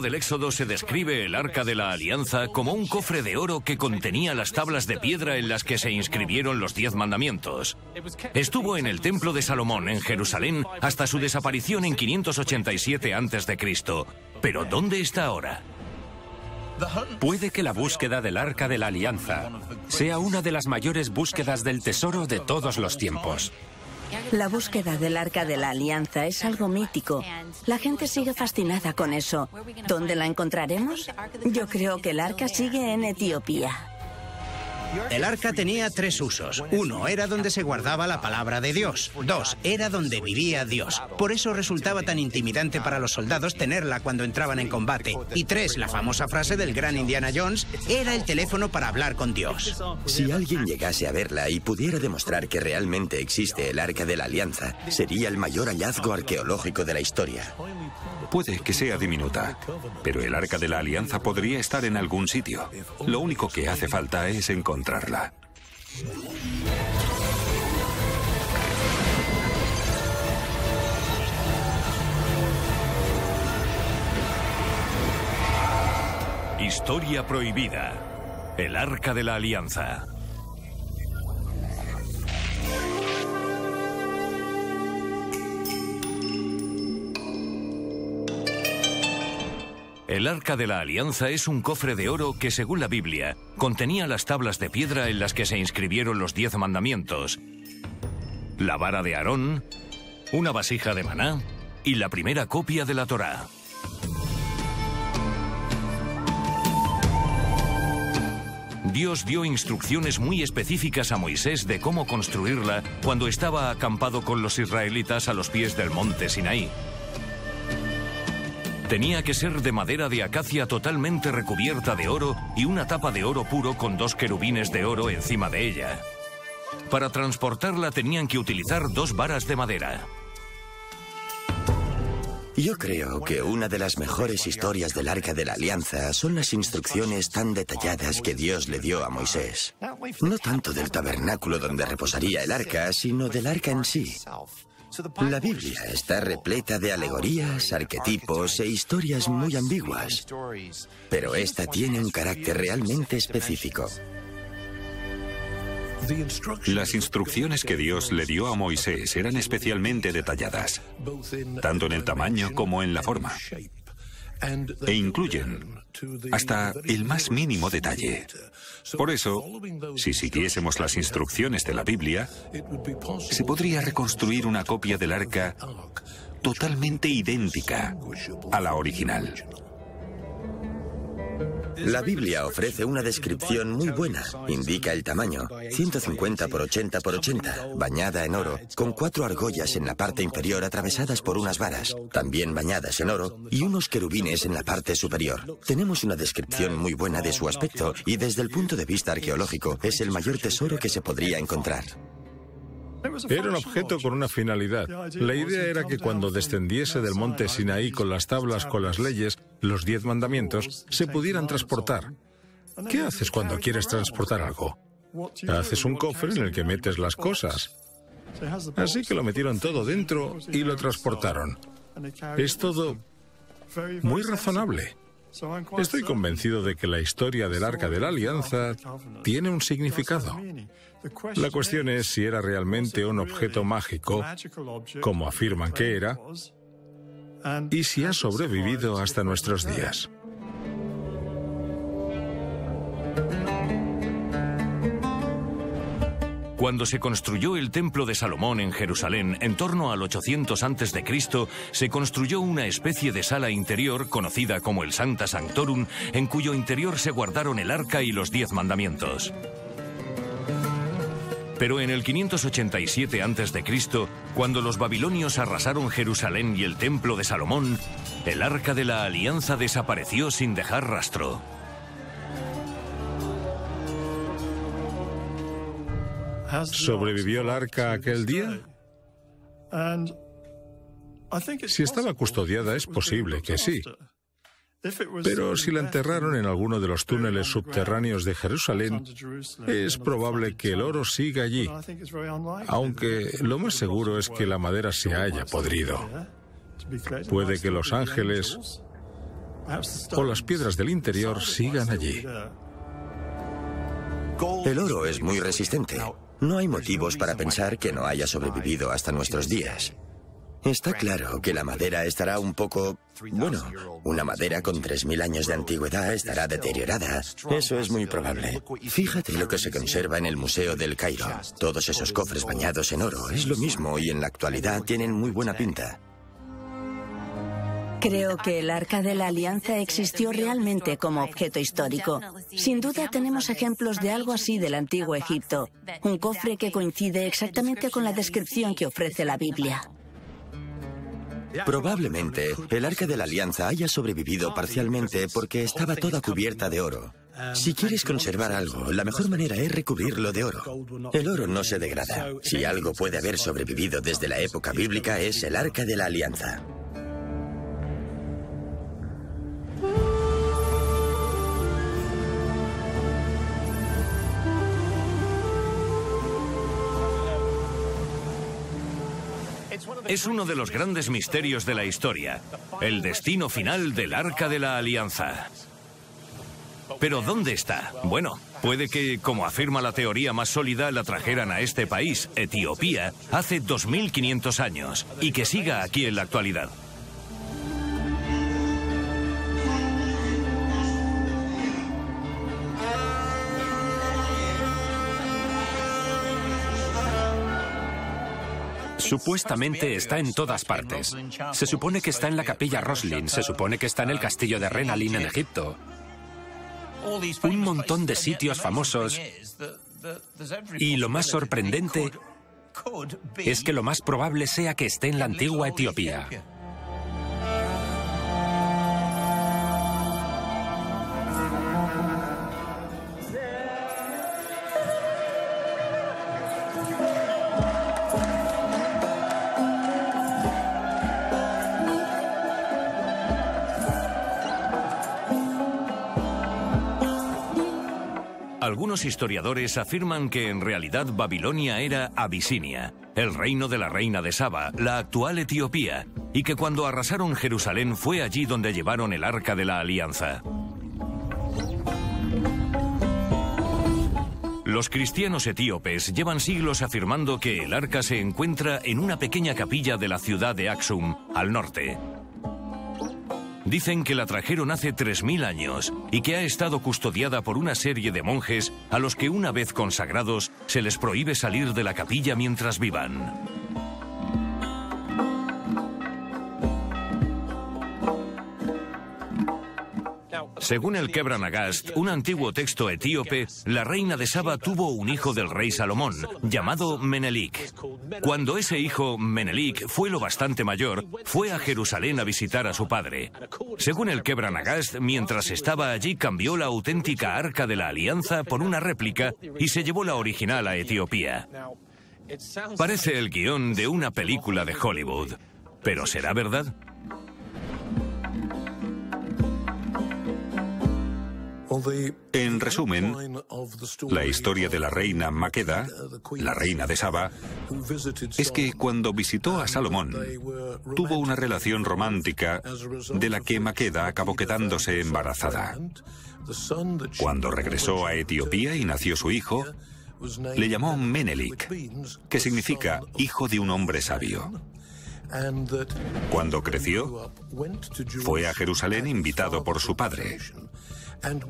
del Éxodo se describe el arca de la alianza como un cofre de oro que contenía las tablas de piedra en las que se inscribieron los diez mandamientos. Estuvo en el templo de Salomón en Jerusalén hasta su desaparición en 587 a.C. Pero ¿dónde está ahora? Puede que la búsqueda del arca de la alianza sea una de las mayores búsquedas del tesoro de todos los tiempos. La búsqueda del arca de la alianza es algo mítico. La gente sigue fascinada con eso. ¿Dónde la encontraremos? Yo creo que el arca sigue en Etiopía. El arca tenía tres usos. Uno era donde se guardaba la palabra de Dios. Dos, era donde vivía Dios. Por eso resultaba tan intimidante para los soldados tenerla cuando entraban en combate. Y tres, la famosa frase del gran Indiana Jones, era el teléfono para hablar con Dios. Si alguien llegase a verla y pudiera demostrar que realmente existe el arca de la alianza, sería el mayor hallazgo arqueológico de la historia. Puede que sea diminuta, pero el arca de la alianza podría estar en algún sitio. Lo único que hace falta es encontrarla. Historia prohibida. El arca de la alianza. El arca de la alianza es un cofre de oro que, según la Biblia, contenía las tablas de piedra en las que se inscribieron los diez mandamientos, la vara de Aarón, una vasija de maná y la primera copia de la Torá. Dios dio instrucciones muy específicas a Moisés de cómo construirla cuando estaba acampado con los israelitas a los pies del monte Sinaí. Tenía que ser de madera de acacia totalmente recubierta de oro y una tapa de oro puro con dos querubines de oro encima de ella. Para transportarla tenían que utilizar dos varas de madera. Yo creo que una de las mejores historias del Arca de la Alianza son las instrucciones tan detalladas que Dios le dio a Moisés. No tanto del tabernáculo donde reposaría el arca, sino del arca en sí. La Biblia está repleta de alegorías, arquetipos e historias muy ambiguas, pero esta tiene un carácter realmente específico. Las instrucciones que Dios le dio a Moisés eran especialmente detalladas, tanto en el tamaño como en la forma, e incluyen hasta el más mínimo detalle. Por eso, si siguiésemos las instrucciones de la Biblia, se podría reconstruir una copia del arca totalmente idéntica a la original. La Biblia ofrece una descripción muy buena. Indica el tamaño, 150 por 80 por 80, bañada en oro, con cuatro argollas en la parte inferior atravesadas por unas varas, también bañadas en oro, y unos querubines en la parte superior. Tenemos una descripción muy buena de su aspecto y desde el punto de vista arqueológico es el mayor tesoro que se podría encontrar. Era un objeto con una finalidad. La idea era que cuando descendiese del monte Sinaí con las tablas con las leyes, los diez mandamientos, se pudieran transportar. ¿Qué haces cuando quieres transportar algo? Haces un cofre en el que metes las cosas. Así que lo metieron todo dentro y lo transportaron. Es todo muy razonable. Estoy convencido de que la historia del Arca de la Alianza tiene un significado. La cuestión es si era realmente un objeto mágico, como afirman que era, y si ha sobrevivido hasta nuestros días. Cuando se construyó el templo de Salomón en Jerusalén en torno al 800 a.C., se construyó una especie de sala interior conocida como el Sancta Sanctorum, en cuyo interior se guardaron el arca y los diez mandamientos. Pero en el 587 a.C., cuando los babilonios arrasaron Jerusalén y el templo de Salomón, el arca de la alianza desapareció sin dejar rastro. ¿Sobrevivió el arca aquel día? Si estaba custodiada es posible que sí. Pero si la enterraron en alguno de los túneles subterráneos de Jerusalén, es probable que el oro siga allí, aunque lo más seguro es que la madera se haya podrido. Puede que los ángeles o las piedras del interior sigan allí. El oro es muy resistente. No hay motivos para pensar que no haya sobrevivido hasta nuestros días. Está claro que la madera estará un poco... Bueno, una madera con 3.000 años de antigüedad estará deteriorada. Eso es muy probable. Fíjate lo que se conserva en el Museo del Cairo. Todos esos cofres bañados en oro. Es lo mismo y en la actualidad tienen muy buena pinta. Creo que el Arca de la Alianza existió realmente como objeto histórico. Sin duda tenemos ejemplos de algo así del antiguo Egipto, un cofre que coincide exactamente con la descripción que ofrece la Biblia. Probablemente el Arca de la Alianza haya sobrevivido parcialmente porque estaba toda cubierta de oro. Si quieres conservar algo, la mejor manera es recubrirlo de oro. El oro no se degrada. Si algo puede haber sobrevivido desde la época bíblica es el Arca de la Alianza. Es uno de los grandes misterios de la historia, el destino final del Arca de la Alianza. Pero ¿dónde está? Bueno, puede que, como afirma la teoría más sólida, la trajeran a este país, Etiopía, hace 2500 años, y que siga aquí en la actualidad. Supuestamente está en todas partes. Se supone que está en la capilla Roslin, se supone que está en el castillo de Renalin en Egipto. Un montón de sitios famosos. Y lo más sorprendente es que lo más probable sea que esté en la antigua Etiopía. Historiadores afirman que en realidad Babilonia era Abisinia, el reino de la reina de Saba, la actual Etiopía, y que cuando arrasaron Jerusalén fue allí donde llevaron el arca de la alianza. Los cristianos etíopes llevan siglos afirmando que el arca se encuentra en una pequeña capilla de la ciudad de Aksum, al norte. Dicen que la trajeron hace 3.000 años y que ha estado custodiada por una serie de monjes a los que una vez consagrados se les prohíbe salir de la capilla mientras vivan. Según el Kebranagast, un antiguo texto etíope, la reina de Saba tuvo un hijo del rey Salomón, llamado Menelik. Cuando ese hijo, Menelik, fue lo bastante mayor, fue a Jerusalén a visitar a su padre. Según el Kebranagast, mientras estaba allí cambió la auténtica arca de la alianza por una réplica y se llevó la original a Etiopía. Parece el guion de una película de Hollywood. ¿Pero será verdad? En resumen, la historia de la reina Maqueda, la reina de Saba, es que cuando visitó a Salomón, tuvo una relación romántica de la que Maqueda acabó quedándose embarazada. Cuando regresó a Etiopía y nació su hijo, le llamó Menelik, que significa hijo de un hombre sabio. Cuando creció, fue a Jerusalén invitado por su padre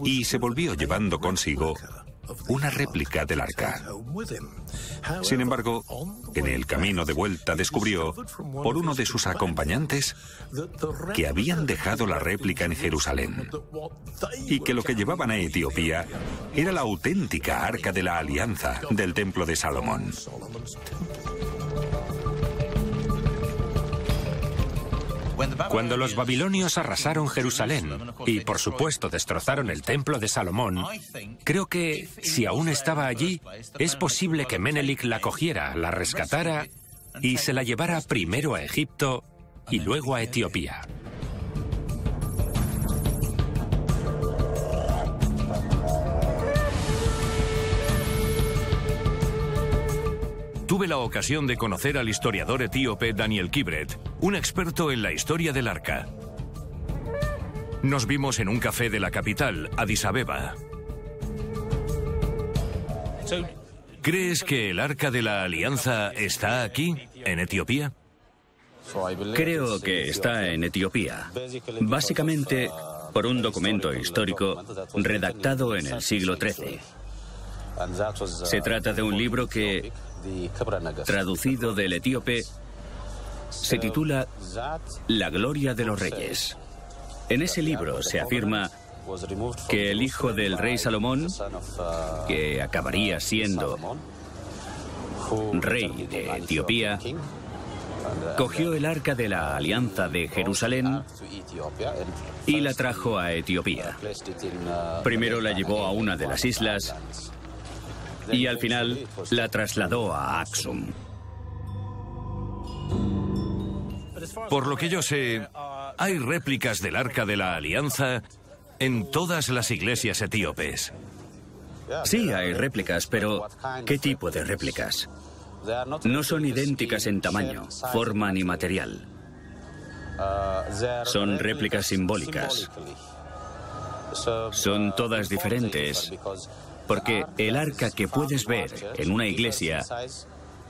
y se volvió llevando consigo una réplica del arca. Sin embargo, en el camino de vuelta descubrió, por uno de sus acompañantes, que habían dejado la réplica en Jerusalén y que lo que llevaban a Etiopía era la auténtica arca de la alianza del templo de Salomón. Cuando los babilonios arrasaron Jerusalén y por supuesto destrozaron el templo de Salomón, creo que si aún estaba allí, es posible que Menelik la cogiera, la rescatara y se la llevara primero a Egipto y luego a Etiopía. Tuve la ocasión de conocer al historiador etíope Daniel Kibret, un experto en la historia del arca. Nos vimos en un café de la capital, Addis Abeba. ¿Crees que el Arca de la Alianza está aquí, en Etiopía? Creo que está en Etiopía. Básicamente por un documento histórico redactado en el siglo XIII. Se trata de un libro que, traducido del etíope, se titula La gloria de los reyes. En ese libro se afirma que el hijo del rey Salomón, que acabaría siendo rey de Etiopía, cogió el arca de la alianza de Jerusalén y la trajo a Etiopía. Primero la llevó a una de las islas y al final la trasladó a Axum. Por lo que yo sé, hay réplicas del Arca de la Alianza en todas las iglesias etíopes. Sí, hay réplicas, pero ¿qué tipo de réplicas? No son idénticas en tamaño, forma ni material. Son réplicas simbólicas. Son todas diferentes porque el arca que puedes ver en una iglesia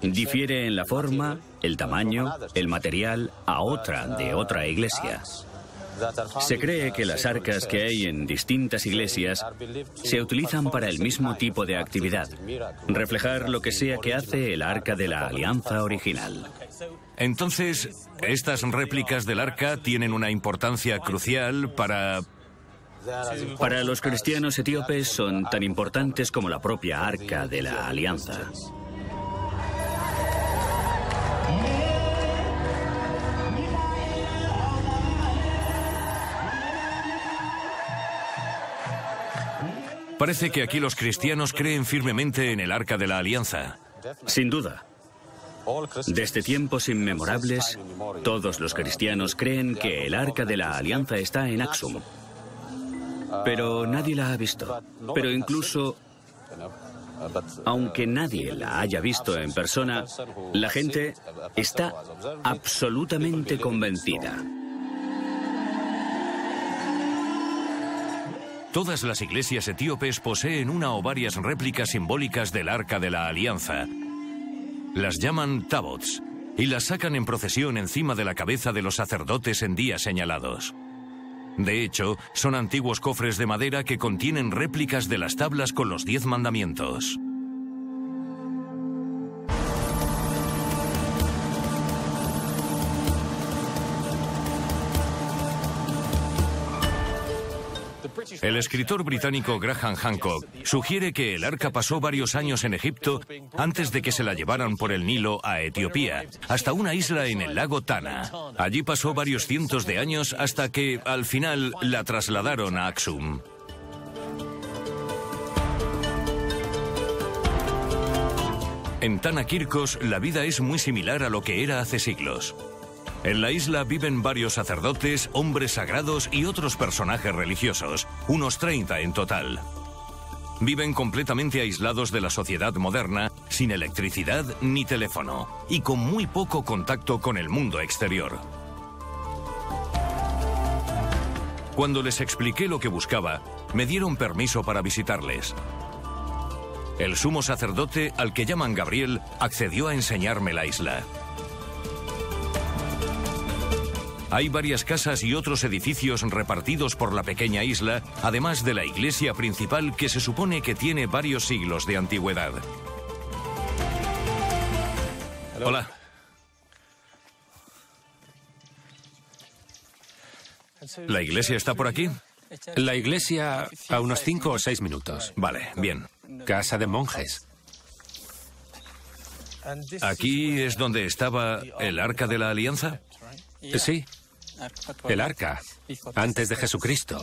difiere en la forma, el tamaño, el material a otra de otra iglesia. Se cree que las arcas que hay en distintas iglesias se utilizan para el mismo tipo de actividad, reflejar lo que sea que hace el arca de la alianza original. Entonces, estas réplicas del arca tienen una importancia crucial para... Para los cristianos etíopes son tan importantes como la propia arca de la alianza. Parece que aquí los cristianos creen firmemente en el arca de la alianza. Sin duda. Desde tiempos inmemorables, todos los cristianos creen que el arca de la alianza está en Axum. Pero nadie la ha visto. Pero incluso, aunque nadie la haya visto en persona, la gente está absolutamente convencida. Todas las iglesias etíopes poseen una o varias réplicas simbólicas del Arca de la Alianza. Las llaman tabots y las sacan en procesión encima de la cabeza de los sacerdotes en días señalados. De hecho, son antiguos cofres de madera que contienen réplicas de las tablas con los diez mandamientos. El escritor británico Graham Hancock sugiere que el arca pasó varios años en Egipto antes de que se la llevaran por el Nilo a Etiopía, hasta una isla en el lago Tana. Allí pasó varios cientos de años hasta que, al final, la trasladaron a Aksum. En Tana Kirkos, la vida es muy similar a lo que era hace siglos. En la isla viven varios sacerdotes, hombres sagrados y otros personajes religiosos, unos 30 en total. Viven completamente aislados de la sociedad moderna, sin electricidad ni teléfono, y con muy poco contacto con el mundo exterior. Cuando les expliqué lo que buscaba, me dieron permiso para visitarles. El sumo sacerdote, al que llaman Gabriel, accedió a enseñarme la isla. Hay varias casas y otros edificios repartidos por la pequeña isla, además de la iglesia principal que se supone que tiene varios siglos de antigüedad. Hola. ¿La iglesia está por aquí? La iglesia a unos cinco o seis minutos. Vale, bien. Casa de monjes. ¿Aquí es donde estaba el arca de la alianza? Sí, el arca, antes de Jesucristo.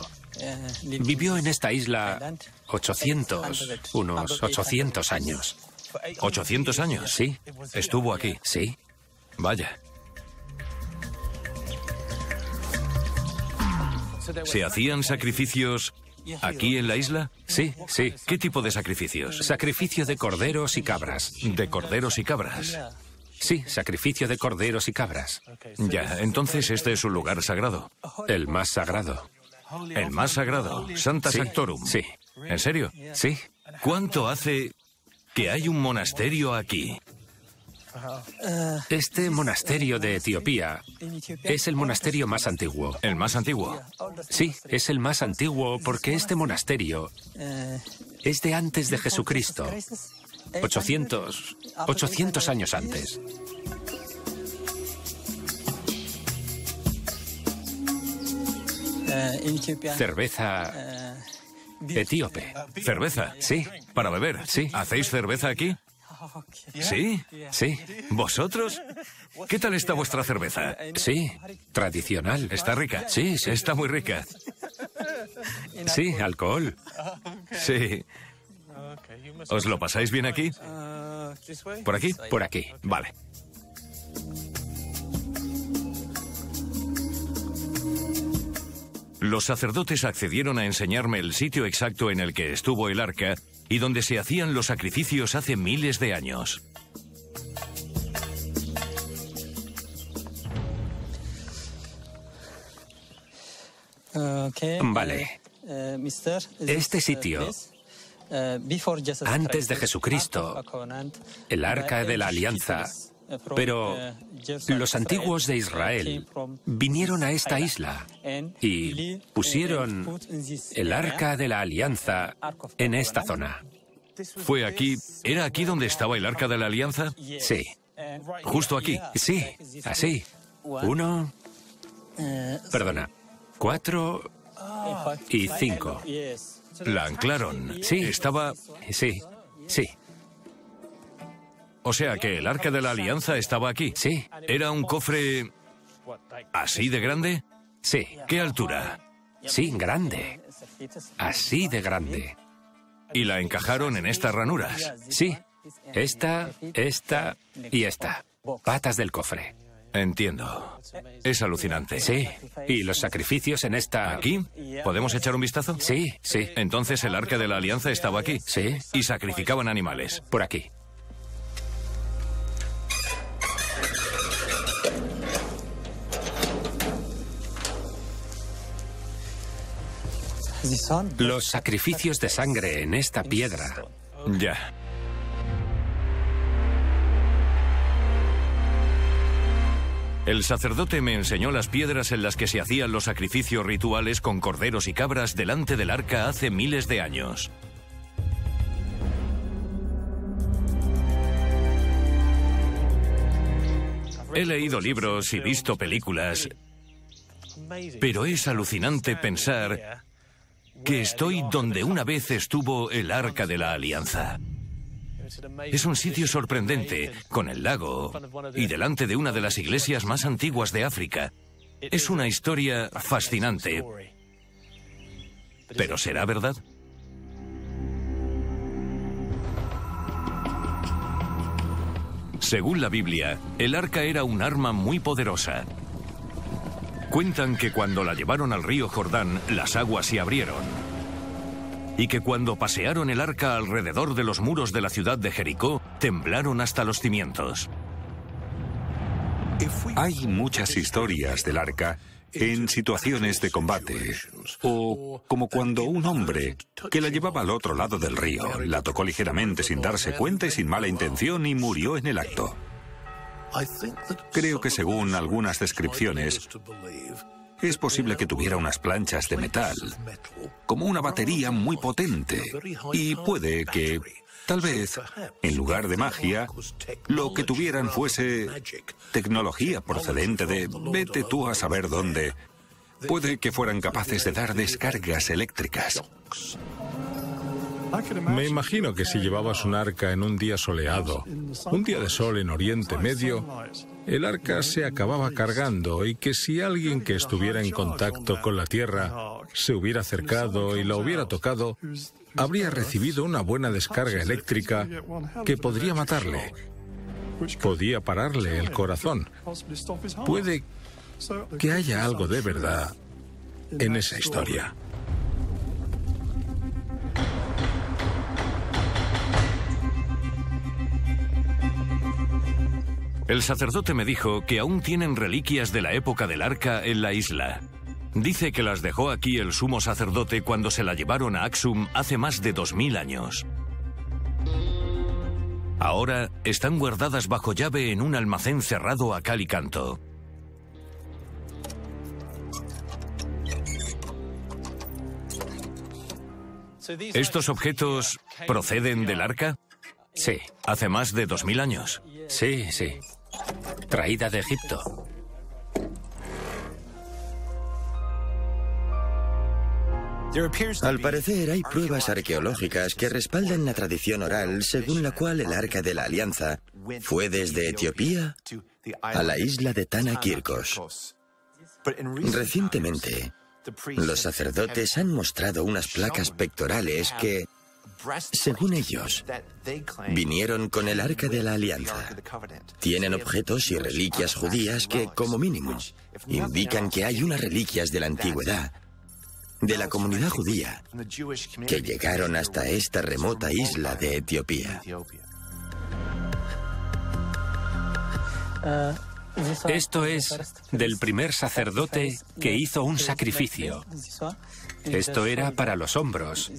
Vivió en esta isla 800, unos 800 años. ¿800 años? Sí. Estuvo aquí. Sí. Vaya. ¿Se hacían sacrificios aquí en la isla? Sí, sí. ¿Qué tipo de sacrificios? Sacrificio de corderos y cabras. De corderos y cabras. Sí, sacrificio de corderos y cabras. Ya, entonces este es un lugar sagrado. El más sagrado. El más sagrado, Santa Sí, Sanctorum. sí. ¿En serio? Sí. ¿Cuánto hace que hay un monasterio aquí? Este monasterio de Etiopía es el monasterio más antiguo. ¿El más antiguo? Sí, es el más antiguo porque este monasterio es de antes de Jesucristo. 800, 800 años antes. Cerveza etíope. ¿Cerveza? Sí, ¿Para beber? Sí. ¿Hacéis cerveza aquí? ¿Sí? sí, ¿Vosotros? ¿Qué tal está vuestra cerveza? sí. Tradicional. ¿Está rica? Sí, sí. Está muy rica. Sí, alcohol. Sí. ¿Os lo pasáis bien aquí? ¿Por aquí? Por aquí. Vale. Los sacerdotes accedieron a enseñarme el sitio exacto en el que estuvo el arca y donde se hacían los sacrificios hace miles de años. Vale. Este sitio, antes de Jesucristo, el arca de la alianza, pero los antiguos de Israel vinieron a esta isla y pusieron el arca de la alianza en esta zona. ¿Fue aquí? ¿Era aquí donde estaba el arca de la alianza? Sí, Justo aquí. sí, así. Uno, perdona, cuatro y cinco. La anclaron. Sí. Estaba... Sí, sí, O sea que el arca de la alianza estaba aquí. sí, ¿Era un cofre así de grande? sí, ¿Qué altura? sí, grande. Así de grande. Y la encajaron en estas ranuras. Sí, esta, esta y esta. Patas del cofre. Entiendo. Es alucinante. Sí, y los sacrificios en esta... ¿Aquí? ¿Podemos echar un vistazo? Sí, sí, Entonces el arca de la alianza estaba aquí. sí, Y sacrificaban animales. por aquí. Los sacrificios de sangre en esta piedra. Ya. El sacerdote me enseñó las piedras en las que se hacían los sacrificios rituales con corderos y cabras delante del arca hace miles de años. He leído libros y visto películas, pero es alucinante pensar que estoy donde una vez estuvo el arca de la alianza. Es un sitio sorprendente, con el lago y delante de una de las iglesias más antiguas de África. Es una historia fascinante. ¿Pero será verdad? Según la Biblia, el arca era un arma muy poderosa. Cuentan que cuando la llevaron al río Jordán, las aguas se abrieron. Y que cuando pasearon el arca alrededor de los muros de la ciudad de Jericó, temblaron hasta los cimientos. Hay muchas historias del arca en situaciones de combate, o como cuando un hombre que la llevaba al otro lado del río la tocó ligeramente sin darse cuenta y sin mala intención y murió en el acto. Creo que según algunas descripciones, es posible que tuviera unas planchas de metal, como una batería muy potente, y puede que, tal vez, en lugar de magia, lo que tuvieran fuese tecnología procedente de vete tú a saber dónde. Puede que fueran capaces de dar descargas eléctricas. Me imagino que si llevabas un arca en un día soleado, un día de sol en Oriente Medio, el arca se acababa cargando y que si alguien que estuviera en contacto con la Tierra se hubiera acercado y la hubiera tocado, habría recibido una buena descarga eléctrica que podría matarle. Podía pararle el corazón. Puede que haya algo de verdad en esa historia. El sacerdote me dijo que aún tienen reliquias de la época del arca en la isla. Dice que las dejó aquí el sumo sacerdote cuando se la llevaron a Axum hace más de 2000 años. Ahora están guardadas bajo llave en un almacén cerrado a cal y canto. ¿Estos objetos proceden del arca? Sí. Hace más de 2000 años. Sí, sí. Traída de Egipto. Al parecer hay pruebas arqueológicas que respaldan la tradición oral según la cual el Arca de la Alianza fue desde Etiopía a la isla de Tanakirkos. Recientemente, los sacerdotes han mostrado unas placas pectorales que, según ellos, vinieron con el Arca de la Alianza. Tienen objetos y reliquias judías que, como mínimo, indican que hay unas reliquias de la antigüedad de la comunidad judía que llegaron hasta esta remota isla de Etiopía. Esto es del primer sacerdote que hizo un sacrificio. Esto era para los hombros.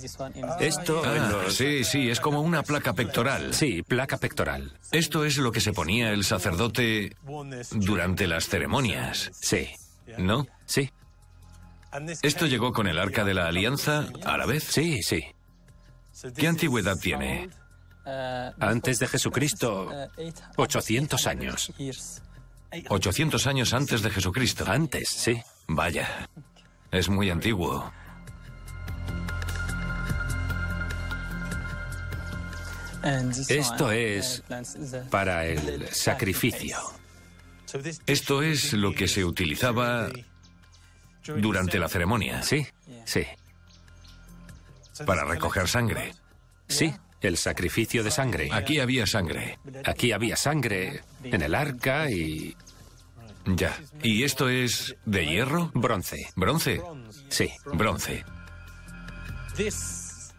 Esto ah, Sí, sí, es como una placa pectoral. Sí, placa pectoral. Esto es lo que se ponía el sacerdote durante las ceremonias. Sí. ¿No? Sí. ¿Esto llegó con el Arca de la Alianza a la vez? Sí, sí. ¿Qué antigüedad tiene? Antes de Jesucristo, 800 años. 800 años antes de Jesucristo. Antes, sí. Vaya, es muy antiguo. Esto es para el sacrificio. Esto es lo que se utilizaba durante la ceremonia. Sí, sí. Para recoger sangre. Sí, el sacrificio de sangre. Aquí había sangre. Aquí había sangre en el arca y... Ya. ¿Y esto es de hierro? Bronce. ¿Bronce? Sí. Bronce.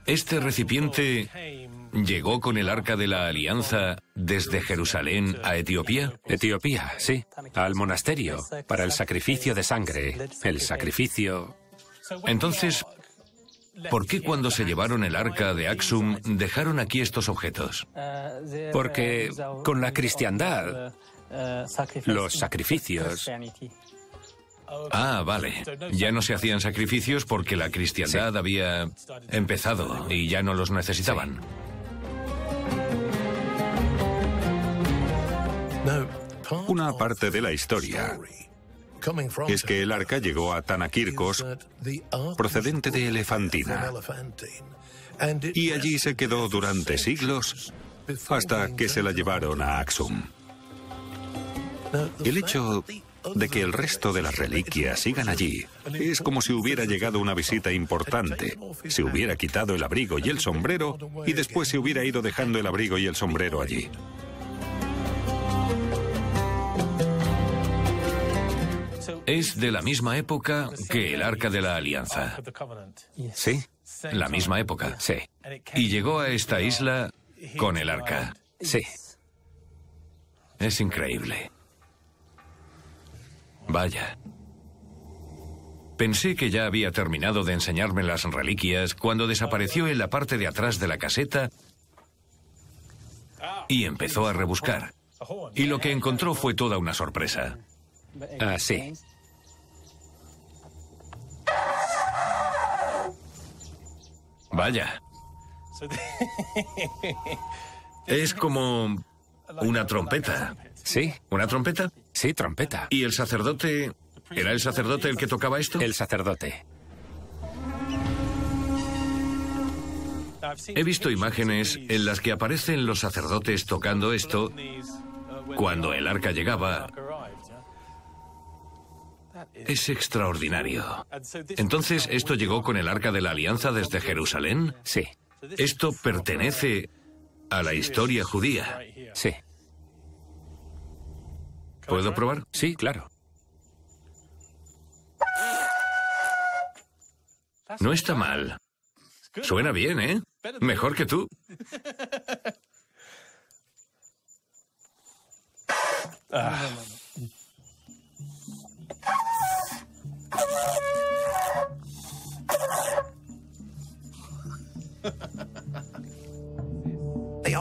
Este recipiente llegó con el arca de la alianza desde Jerusalén a Etiopía? Etiopía, sí. Al monasterio, para el sacrificio de sangre. El sacrificio... Entonces, ¿por qué cuando se llevaron el arca de Axum dejaron aquí estos objetos? Porque con la cristiandad, los sacrificios Ah, vale. Ya no se hacían sacrificios porque la cristiandad había empezado y ya no los necesitaban. Una parte de la historia es que el arca llegó a Tanakirkos procedente de Elefantina y allí se quedó durante siglos hasta que se la llevaron a Axum. El hecho de que el resto de las reliquias sigan allí es como si hubiera llegado una visita importante, se hubiera quitado el abrigo y el sombrero y después se hubiera ido dejando el abrigo y el sombrero allí. Es de la misma época que el Arca de la Alianza. Sí, la misma época. Sí. Y llegó a esta isla con el Arca. Sí. Es increíble. Vaya. Pensé que ya había terminado de enseñarme las reliquias cuando desapareció en la parte de atrás de la caseta y empezó a rebuscar. Y lo que encontró fue toda una sorpresa. Ah, sí. Vaya. Es como una trompeta. Sí. ¿Una trompeta? Sí, trompeta. ¿Y el sacerdote? ¿Era el sacerdote el que tocaba esto? El sacerdote. He visto imágenes en las que aparecen los sacerdotes tocando esto cuando el arca llegaba es extraordinario. Entonces, ¿esto llegó con el Arca de la Alianza desde Jerusalén? Sí. Esto pertenece a la historia judía. Sí. ¿Puedo probar? Sí, claro. No está mal. Suena bien, ¿eh? Mejor que tú. Ah.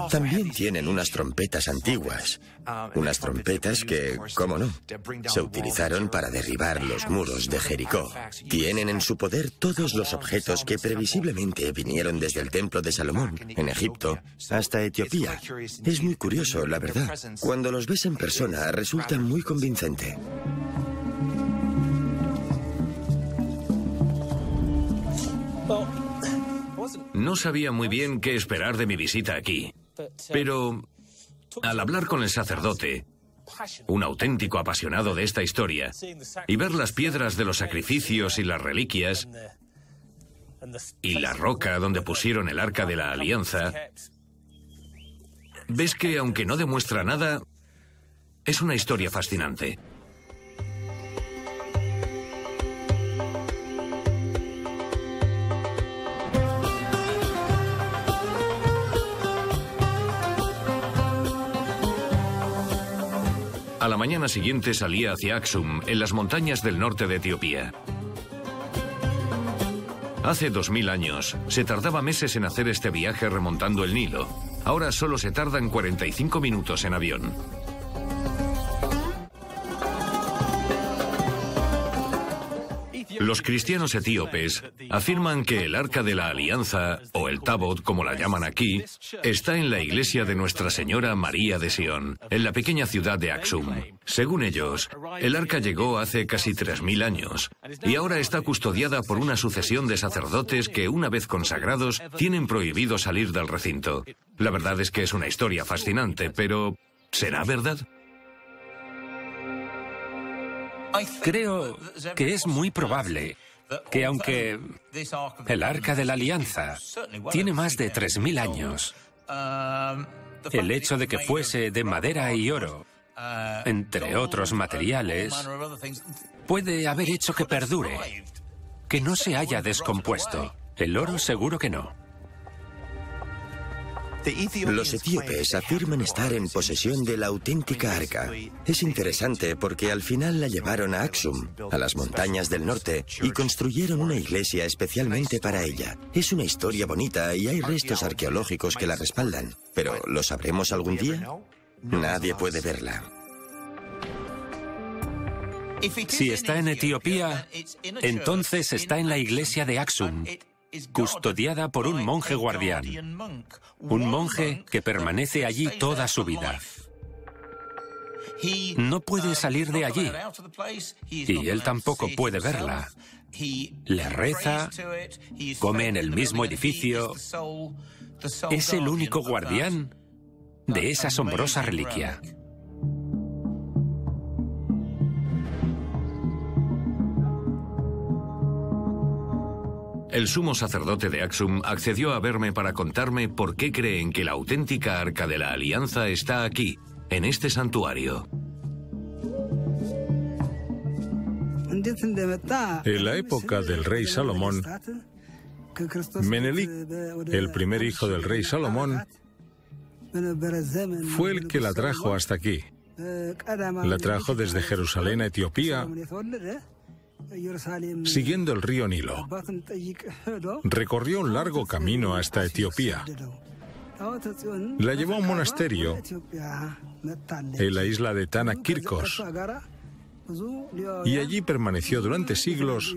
También tienen unas trompetas antiguas, unas trompetas que, cómo no, se utilizaron para derribar los muros de Jericó. Tienen en su poder todos los objetos que previsiblemente vinieron desde el templo de Salomón, en Egipto, hasta Etiopía. Es muy curioso, la verdad. Cuando los ves en persona, resulta muy convincente. No sabía muy bien qué esperar de mi visita aquí, pero al hablar con el sacerdote, un auténtico apasionado de esta historia, y ver las piedras de los sacrificios y las reliquias, y la roca donde pusieron el arca de la alianza, ves que aunque no demuestra nada, es una historia fascinante. La mañana siguiente salía hacia Aksum, en las montañas del norte de Etiopía. Hace 2000 años, se tardaba meses en hacer este viaje remontando el Nilo. Ahora solo se tardan 45 minutos en avión. Los cristianos etíopes afirman que el Arca de la Alianza, o el Tabot como la llaman aquí, está en la iglesia de Nuestra Señora María de Sion, en la pequeña ciudad de Aksum. Según ellos, el arca llegó hace casi 3.000 años y ahora está custodiada por una sucesión de sacerdotes que, una vez consagrados, tienen prohibido salir del recinto. La verdad es que es una historia fascinante, pero ¿será verdad? Creo que es muy probable que aunque el Arca de la Alianza tiene más de 3.000 años, el hecho de que fuese de madera y oro, entre otros materiales, puede haber hecho que perdure, que no se haya descompuesto. El oro seguro que no. Los etíopes afirman estar en posesión de la auténtica arca. Es interesante porque al final la llevaron a Aksum, a las montañas del norte, y construyeron una iglesia especialmente para ella. Es una historia bonita y hay restos arqueológicos que la respaldan. Pero ¿lo sabremos algún día? Nadie puede verla. Si está en Etiopía, entonces está en la iglesia de Aksum, custodiada por un monje guardián, un monje que permanece allí toda su vida. No puede salir de allí y él tampoco puede verla. Le reza, come en el mismo edificio. Es el único guardián de esa asombrosa reliquia. El sumo sacerdote de Axum accedió a verme para contarme por qué creen que la auténtica arca de la alianza está aquí, en este santuario. En la época del rey Salomón, Menelik, el primer hijo del rey Salomón, fue el que la trajo hasta aquí. La trajo desde Jerusalén a Etiopía siguiendo el río Nilo. Recorrió un largo camino hasta Etiopía. La llevó a un monasterio en la isla de Tanakirkos y allí permaneció durante siglos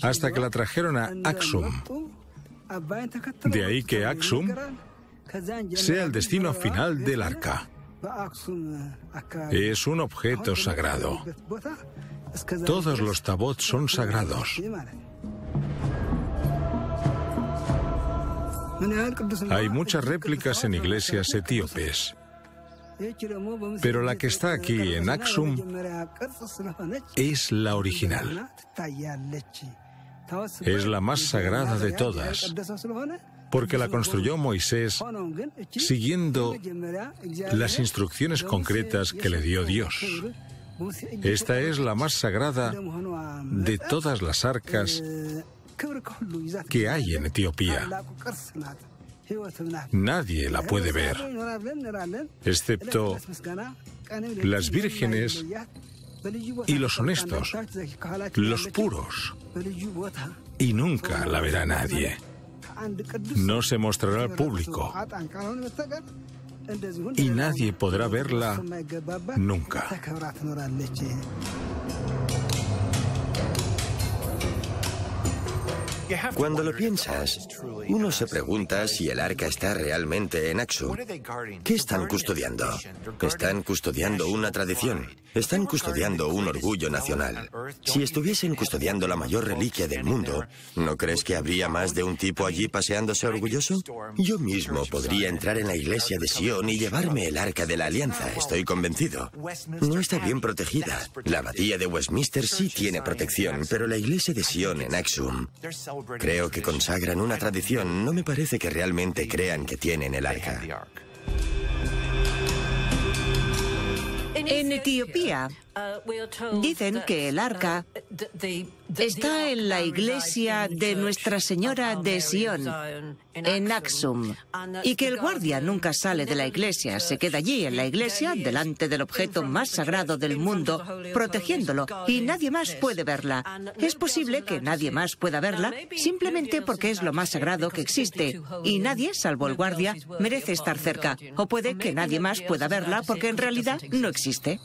hasta que la trajeron a Aksum. De ahí que Aksum sea el destino final del arca. Es un objeto sagrado. Todos los tabots son sagrados. Hay muchas réplicas en iglesias etíopes, pero la que está aquí en Aksum es la original. Es la más sagrada de todas, porque la construyó Moisés siguiendo las instrucciones concretas que le dio Dios. Esta es la más sagrada de todas las arcas que hay en Etiopía. Nadie la puede ver, excepto las vírgenes y los honestos, los puros, y nunca la verá nadie. no se mostrará al público y nadie podrá verla nunca. Cuando lo piensas, uno se pregunta si el arca está realmente en Axum. ¿Qué están custodiando? Están custodiando una tradición. Están custodiando un orgullo nacional. Si estuviesen custodiando la mayor reliquia del mundo, ¿no crees que habría más de un tipo allí paseándose orgulloso? Yo mismo podría entrar en la iglesia de Sion y llevarme el arca de la alianza, estoy convencido. No está bien protegida. La abadía de Westminster sí tiene protección, pero la iglesia de Sion en Axum creo que consagran una tradición. No me parece que realmente crean que tienen el arca. En Etiopía dicen que el arca está en la iglesia de Nuestra Señora de Sion, en Axum, y que el guardia nunca sale de la iglesia, se queda allí en la iglesia, delante del objeto más sagrado del mundo, protegiéndolo, y nadie más puede verla. Es posible que nadie más pueda verla simplemente porque es lo más sagrado que existe, y nadie, salvo el guardia, merece estar cerca, o puede que nadie más pueda verla porque en realidad no existe.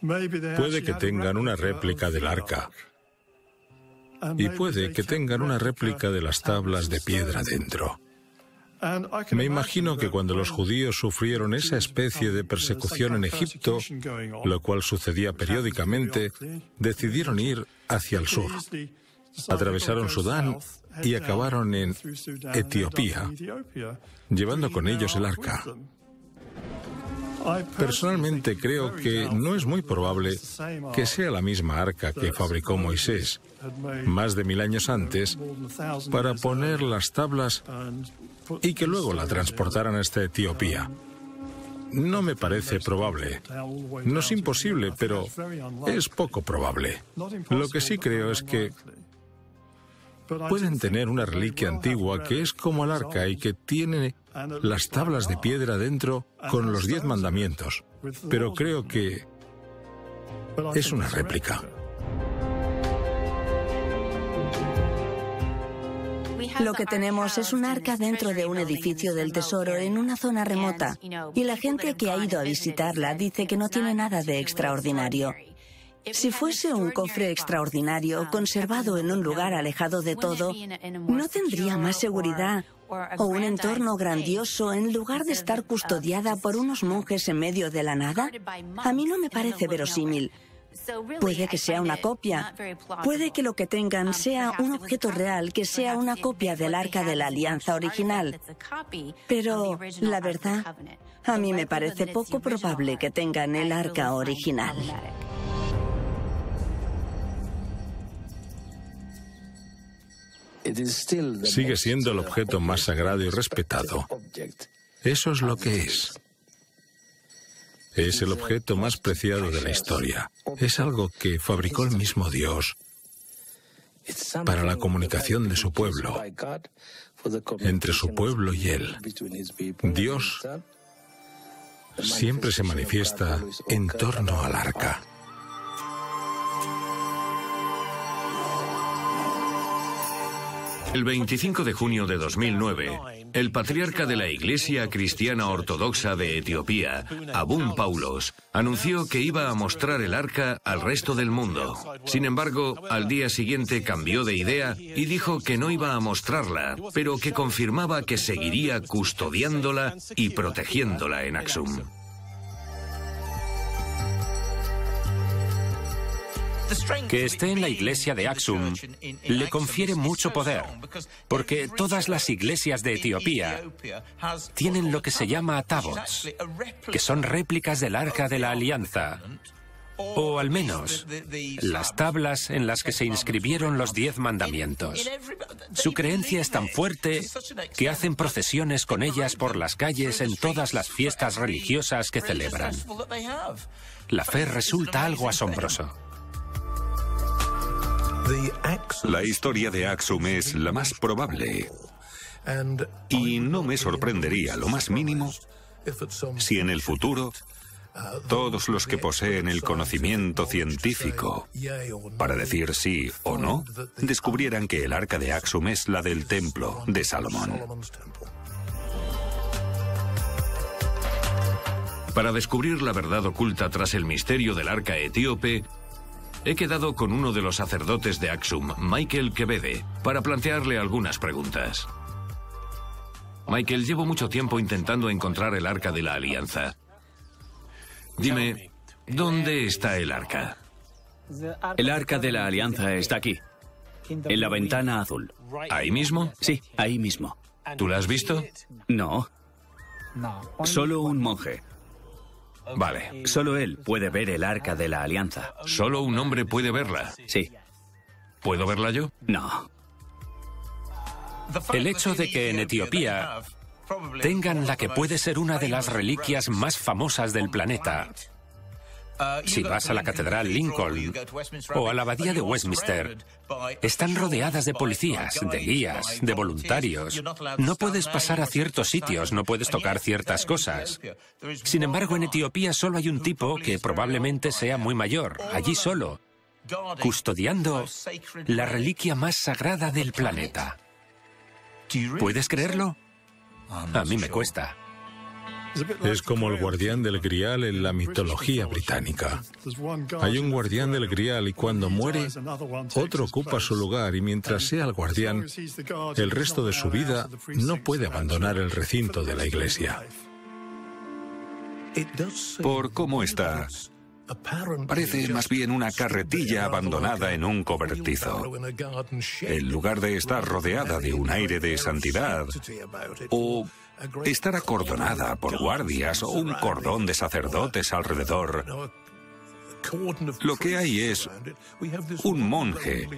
Puede que tengan una réplica del arca. Y puede que tengan una réplica de las tablas de piedra dentro. Me imagino que cuando los judíos sufrieron esa especie de persecución en Egipto, lo cual sucedía periódicamente, decidieron ir hacia el sur. Atravesaron Sudán y acabaron en Etiopía, llevando con ellos el arca. Personalmente creo que no es muy probable que sea la misma arca que fabricó Moisés más de mil años antes para poner las tablas y que luego la transportaran hasta Etiopía. No me parece probable. No es imposible, pero es poco probable. Lo que sí creo es que pueden tener una reliquia antigua que es como el arca y que tiene las tablas de piedra dentro con los diez mandamientos, pero creo que es una réplica. Lo que tenemos es un arca dentro de un edificio del tesoro en una zona remota y la gente que ha ido a visitarla dice que no tiene nada de extraordinario. Si fuese un cofre extraordinario conservado en un lugar alejado de todo, ¿no tendría más seguridad o un entorno grandioso en lugar de estar custodiada por unos monjes en medio de la nada? A mí no me parece verosímil. Puede que sea una copia. Puede que lo que tengan sea un objeto real, que sea una copia del arca de la alianza original. Pero, la verdad, a mí me parece poco probable que tengan el arca original. Sigue siendo el objeto más sagrado y respetado. Eso es lo que es. Es el objeto más preciado de la historia. Es algo que fabricó el mismo Dios para la comunicación de su pueblo, entre su pueblo y él. Dios siempre se manifiesta en torno al arca. El 25 de junio de 2009, el patriarca de la Iglesia Cristiana Ortodoxa de Etiopía, Abun Paulos, anunció que iba a mostrar el arca al resto del mundo. Sin embargo, al día siguiente cambió de idea y dijo que no iba a mostrarla, pero que confirmaba que seguiría custodiándola y protegiéndola en Axum. Que esté en la iglesia de Axum le confiere mucho poder, porque todas las iglesias de Etiopía tienen lo que se llama tabots, que son réplicas del arca de la alianza, o al menos las tablas en las que se inscribieron los diez mandamientos. Su creencia es tan fuerte que hacen procesiones con ellas por las calles en todas las fiestas religiosas que celebran. La fe resulta algo asombroso. La historia de Axum es la más probable. Y no me sorprendería lo más mínimo si en el futuro todos los que poseen el conocimiento científico para decir sí o no, descubrieran que el arca de Axum es la del templo de Salomón. Para descubrir la verdad oculta tras el misterio del arca etíope, he quedado con uno de los sacerdotes de Axum, Michael Quevede, para plantearle algunas preguntas. Michael, llevo mucho tiempo intentando encontrar el arca de la alianza. Dime, ¿dónde está el arca? El arca de la alianza está aquí, en la ventana azul. ¿Ahí mismo? Sí, ahí mismo. ¿Tú la has visto? No. Solo un monje. Vale. Solo él puede ver el arca de la alianza. Solo un hombre puede verla. Sí. ¿Puedo verla yo? No. El hecho de que en Etiopía tengan la que puede ser una de las reliquias más famosas del planeta. Si vas a la Catedral Lincoln o a la Abadía de Westminster, están rodeadas de policías, de guías, de voluntarios. No puedes pasar a ciertos sitios, no puedes tocar ciertas cosas. Sin embargo, en Etiopía solo hay un tipo que probablemente sea muy mayor, allí solo, custodiando la reliquia más sagrada del planeta. ¿Puedes creerlo? A mí me cuesta. Es como el guardián del grial en la mitología británica. Hay un guardián del grial y cuando muere, otro ocupa su lugar y mientras sea el guardián, el resto de su vida no puede abandonar el recinto de la iglesia. Por cómo está, Parece más bien una carretilla abandonada en un cobertizo. En lugar de estar rodeada de un aire de santidad o estar acordonada por guardias o un cordón de sacerdotes alrededor, lo que hay es un monje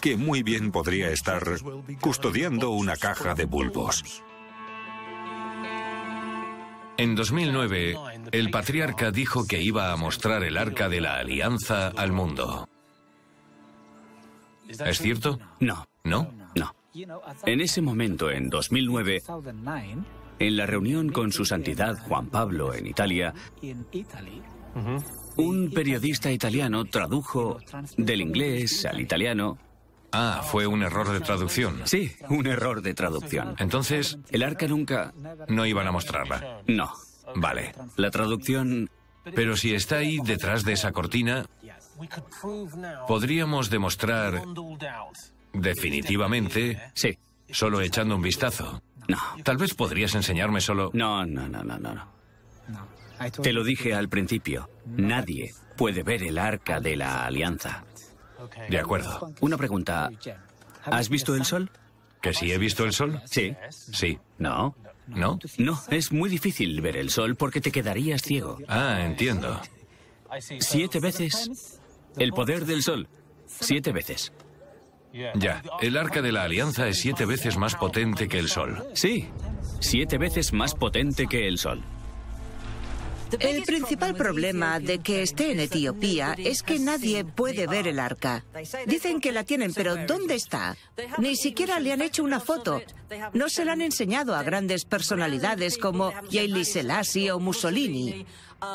que muy bien podría estar custodiando una caja de bulbos. En 2009, el patriarca dijo que iba a mostrar el arca de la alianza al mundo. ¿Es cierto? No. ¿No? No. En ese momento, en 2009, en la reunión con su santidad Juan Pablo en Italia, un periodista italiano tradujo del inglés al italiano Ah, fue un error de traducción. Sí, un error de traducción. Entonces, el arca nunca... No iban a mostrarla. No. Vale. La traducción... Pero si está ahí detrás de esa cortina, podríamos demostrar definitivamente, sí, solo echando un vistazo. No. Tal vez podrías enseñarme solo. No, no, no, no, no. Te lo dije al principio. Nadie puede ver el arca de la alianza. De acuerdo. Una pregunta. ¿Has visto el sol? ¿Que si he visto el sol? Sí. Sí. No. ¿No? No, es muy difícil ver el sol porque te quedarías ciego. Ah, entiendo. Siete veces el poder del sol. Siete veces. Ya, el arca de la alianza es siete veces más potente que el sol. Sí, siete veces más potente que el sol. El principal problema de que esté en Etiopía es que nadie puede ver el arca. Dicen que la tienen, pero ¿dónde está? Ni siquiera le han hecho una foto. No se la han enseñado a grandes personalidades como Haile Selassie o Mussolini.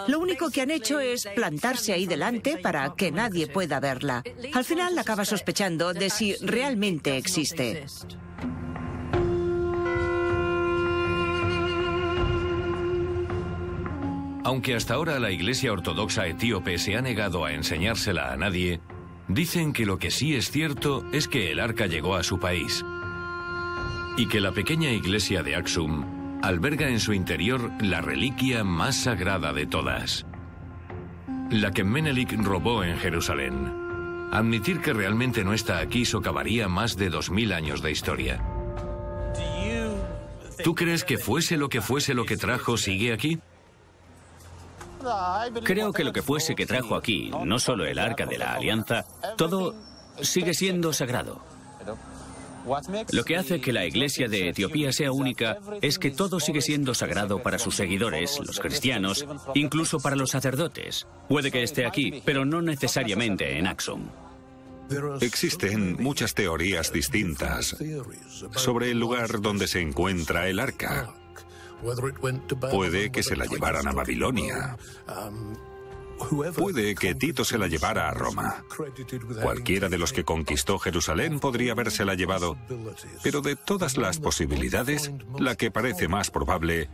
Lo único que han hecho es plantarse ahí delante para que nadie pueda verla. Al final acaba sospechando de si realmente existe. Aunque hasta ahora la Iglesia Ortodoxa etíope se ha negado a enseñársela a nadie, dicen que lo que sí es cierto es que el arca llegó a su país y que la pequeña iglesia de Axum alberga en su interior la reliquia más sagrada de todas, la que Menelik robó en Jerusalén. Admitir que realmente no está aquí socavaría más de dos mil años de historia. ¿Tú crees que fuese lo que fuese lo que trajo sigue aquí? Creo que lo que fuese que trajo aquí, no solo el arca de la alianza, todo sigue siendo sagrado. Lo que hace que la iglesia de Etiopía sea única es que todo sigue siendo sagrado para sus seguidores, los cristianos, incluso para los sacerdotes. Puede que esté aquí, pero no necesariamente en Axum. Existen muchas teorías distintas sobre el lugar donde se encuentra el arca. Puede que se la llevaran a Babilonia. Puede que Tito se la llevara a Roma. Cualquiera de los que conquistó Jerusalén podría habérsela llevado. Pero de todas las posibilidades, la que parece más probable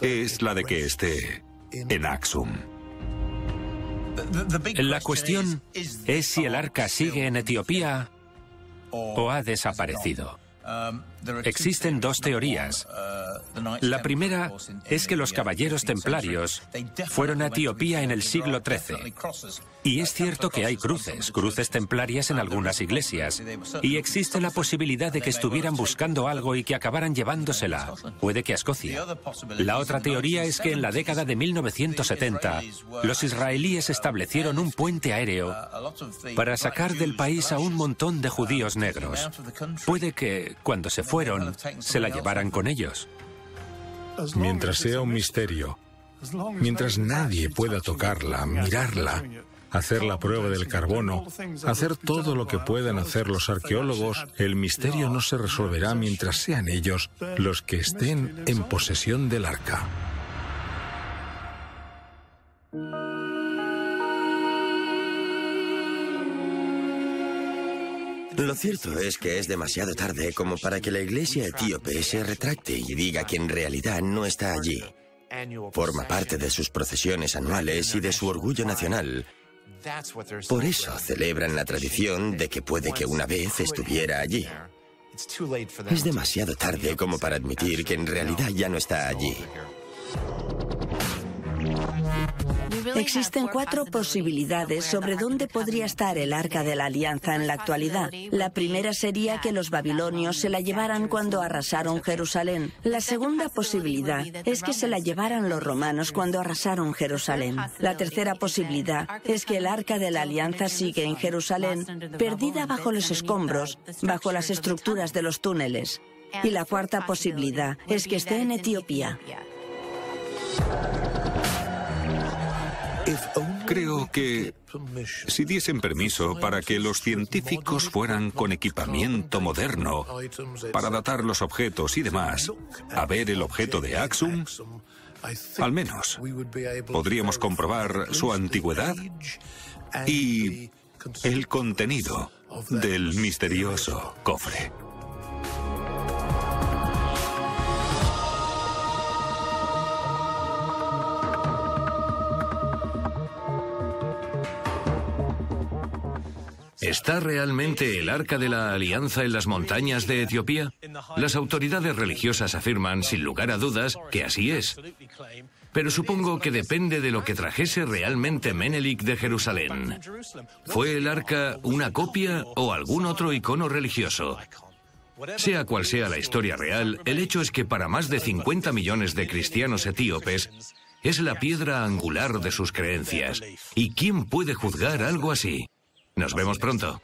es la de que esté en Axum. La cuestión es si el arca sigue en Etiopía o ha desaparecido. Existen dos teorías. La primera es que los caballeros templarios fueron a Etiopía en el siglo XIII. Y es cierto que hay cruces, cruces templarias en algunas iglesias. Y existe la posibilidad de que estuvieran buscando algo y que acabaran llevándosela. Puede que a Escocia. La otra teoría es que en la década de 1970 los israelíes establecieron un puente aéreo para sacar del país a un montón de judíos negros. Puede que, cuando se fueron, se la llevaran con ellos. Mientras sea un misterio, mientras nadie pueda tocarla, mirarla, hacer la prueba del carbono, hacer todo lo que puedan hacer los arqueólogos, el misterio no se resolverá mientras sean ellos los que estén en posesión del arca. Lo cierto es que es demasiado tarde como para que la iglesia etíope se retracte y diga que en realidad no está allí. Forma parte de sus procesiones anuales y de su orgullo nacional. Por eso celebran la tradición de que puede que una vez estuviera allí. Es demasiado tarde como para admitir que en realidad ya no está allí. Existen cuatro posibilidades sobre dónde podría estar el arca de la alianza en la actualidad. La primera sería que los babilonios se la llevaran cuando arrasaron Jerusalén. La segunda posibilidad es que se la llevaran los romanos cuando arrasaron Jerusalén. La tercera posibilidad es que el arca de la alianza sigue en Jerusalén, perdida bajo los escombros, bajo las estructuras de los túneles. Y la cuarta posibilidad es que esté en Etiopía. Creo que si diesen permiso para que los científicos fueran con equipamiento moderno para datar los objetos y demás, a ver el objeto de Axum, al menos podríamos comprobar su antigüedad y el contenido del misterioso cofre. ¿Está realmente el Arca de la Alianza en las montañas de Etiopía? Las autoridades religiosas afirman, sin lugar a dudas, que así es. Pero supongo que depende de lo que trajese realmente Menelik de Jerusalén. ¿Fue el arca una copia o algún otro icono religioso? Sea cual sea la historia real, el hecho es que para más de 50 millones de cristianos etíopes, es la piedra angular de sus creencias. ¿Y quién puede juzgar algo así? Nos vemos pronto.